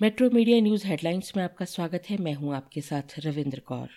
Metro media news headlines में आपका स्वागत है। मैं हूँ आपके साथ रविंद्र कौर।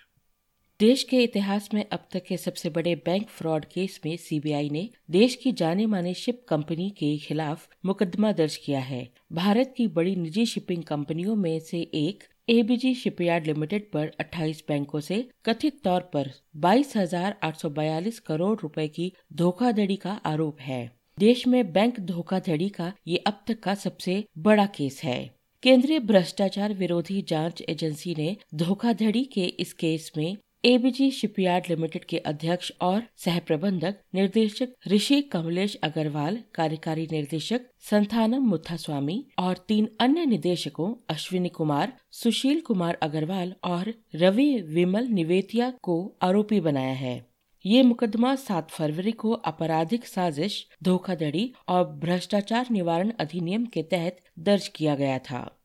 देश के इतिहास में अब तक के सबसे बड़े बैंक फ्रॉड केस में सीबीआई ने देश की जाने माने शिप कंपनी के खिलाफ मुकदमा दर्ज किया है। भारत की बड़ी निजी शिपिंग कंपनियों में से एक एबीजी शिपयार्ड लिमिटेड पर 28 बैंकों से कथित तौर पर 22,842 करोड़ रुपए की धोखाधड़ी का आरोप है। देश में बैंक धोखाधड़ी का ये अब तक का सबसे बड़ा केस है। केंद्रीय भ्रष्टाचार विरोधी जाँच एजेंसी ने धोखाधड़ी के इस केस में एबीजी शिपयार्ड लिमिटेड के अध्यक्ष और सह प्रबंधक निर्देशक ऋषि कमलेश अग्रवाल, कार्यकारी निर्देशक संथानम मुथास्वामी और तीन अन्य निदेशकों अश्विनी कुमार, सुशील कुमार अग्रवाल और रवि विमल निवेतिया को आरोपी बनाया है। ये मुकदमा सात फरवरी को आपराधिक साजिश, धोखाधड़ी और भ्रष्टाचार निवारण अधिनियम के तहत दर्ज किया गया था।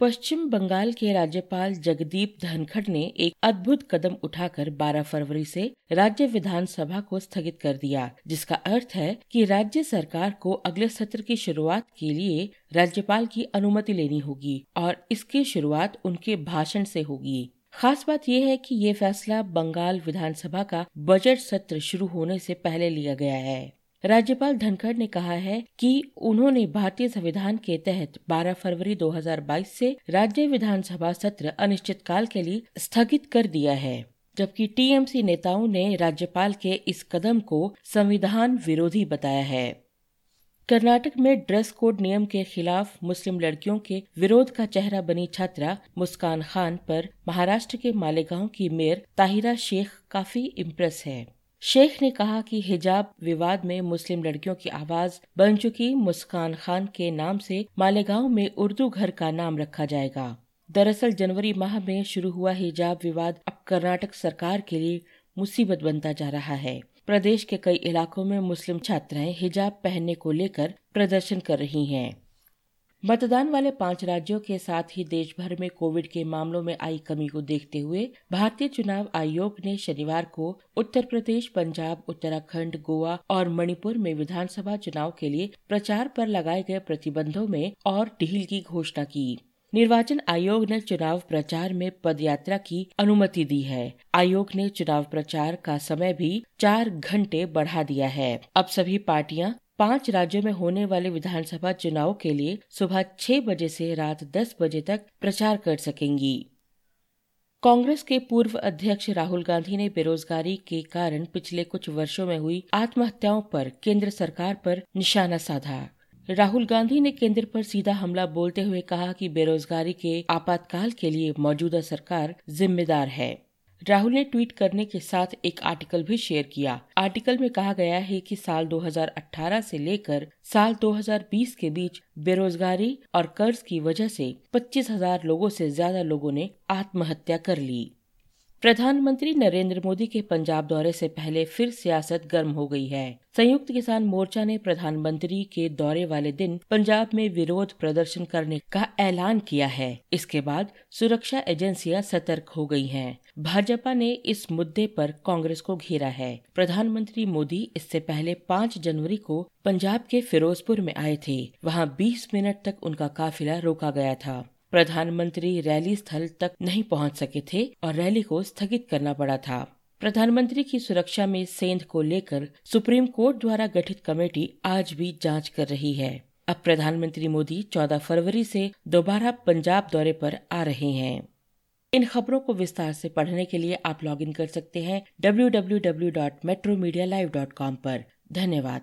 पश्चिम बंगाल के राज्यपाल जगदीप धनखड़ ने एक अद्भुत कदम उठाकर 12 फरवरी से राज्य विधानसभा को स्थगित कर दिया, जिसका अर्थ है कि राज्य सरकार को अगले सत्र की शुरुआत के लिए राज्यपाल की अनुमति लेनी होगी और इसकी शुरुआत उनके भाषण से होगी। खास बात यह है कि ये फैसला बंगाल विधानसभा का बजट सत्र शुरू होने से पहले लिया गया है। राज्यपाल धनखड़ ने कहा है कि उन्होंने भारतीय संविधान के तहत 12 फरवरी 2022 से राज्य विधानसभा सत्र अनिश्चितकाल के लिए स्थगित कर दिया है, जबकि टीएमसी नेताओं ने राज्यपाल के इस कदम को संविधान विरोधी बताया है। कर्नाटक में ड्रेस कोड नियम के खिलाफ मुस्लिम लड़कियों के विरोध का चेहरा बनी छात्रा मुस्कान खान पर महाराष्ट्र के मालेगांव की मेयर ताहिरा शेख काफ़ी इम्प्रेस है। शेख ने कहा कि हिजाब विवाद में मुस्लिम लड़कियों की आवाज़ बन चुकी मुस्कान खान के नाम से मालेगांव में उर्दू घर का नाम रखा जाएगा। दरअसल जनवरी माह में शुरू हुआ हिजाब विवाद अब कर्नाटक सरकार के लिए मुसीबत बनता जा रहा है। प्रदेश के कई इलाकों में मुस्लिम छात्राएँ हिजाब पहनने को लेकर प्रदर्शन कर रही हैं। मतदान वाले पाँच राज्यों के साथ ही देश भर में कोविड के मामलों में आई कमी को देखते हुए भारतीय चुनाव आयोग ने शनिवार को उत्तर प्रदेश, पंजाब, उत्तराखंड, गोवा और मणिपुर में विधानसभा चुनाव के लिए प्रचार पर लगाए गए प्रतिबंधों में और ढील की घोषणा की। निर्वाचन आयोग ने चुनाव प्रचार में पदयात्रा की अनुमति दी है। आयोग ने चुनाव प्रचार का समय भी चार घंटे बढ़ा दिया है। अब सभी पार्टियाँ पाँच राज्यों में होने वाले विधानसभा चुनाव के लिए सुबह छह बजे से रात दस बजे तक प्रचार कर सकेंगी। कांग्रेस के पूर्व अध्यक्ष राहुल गांधी ने बेरोजगारी के कारण पिछले कुछ वर्षों में हुई आत्महत्याओं पर केंद्र सरकार पर निशाना साधा। राहुल गांधी ने केंद्र पर सीधा हमला बोलते हुए कहा कि बेरोजगारी के आपातकाल के लिए मौजूदा सरकार जिम्मेदार है। राहुल ने ट्वीट करने के साथ एक आर्टिकल भी शेयर किया। आर्टिकल में कहा गया है कि साल 2018 से लेकर साल 2020 के बीच बेरोजगारी और कर्ज की वजह से पच्चीस हज़ार लोगों से ज़्यादा लोगों ने आत्महत्या कर ली। प्रधानमंत्री नरेंद्र मोदी के पंजाब दौरे से पहले फिर सियासत गर्म हो गई है। संयुक्त किसान मोर्चा ने प्रधानमंत्री के दौरे वाले दिन पंजाब में विरोध प्रदर्शन करने का ऐलान किया है। इसके बाद सुरक्षा एजेंसियाँ सतर्क हो गई हैं। भाजपा ने इस मुद्दे पर कांग्रेस को घेरा है। प्रधानमंत्री मोदी इससे पहले 5 जनवरी को पंजाब के फिरोजपुर में आए थे। वहाँ 20 मिनट तक उनका काफिला रोका गया था। प्रधानमंत्री रैली स्थल तक नहीं पहुँच सके थे और रैली को स्थगित करना पड़ा था। प्रधानमंत्री की सुरक्षा में सेंध को लेकर सुप्रीम कोर्ट द्वारा गठित कमेटी आज भी जाँच कर रही है। अब प्रधानमंत्री मोदी 14 फरवरी से दोबारा पंजाब दौरे पर आ रहे हैं। इन खबरों को विस्तार से पढ़ने के लिए आप लॉगिन कर सकते हैं www.metromedia.live.com पर। धन्यवाद।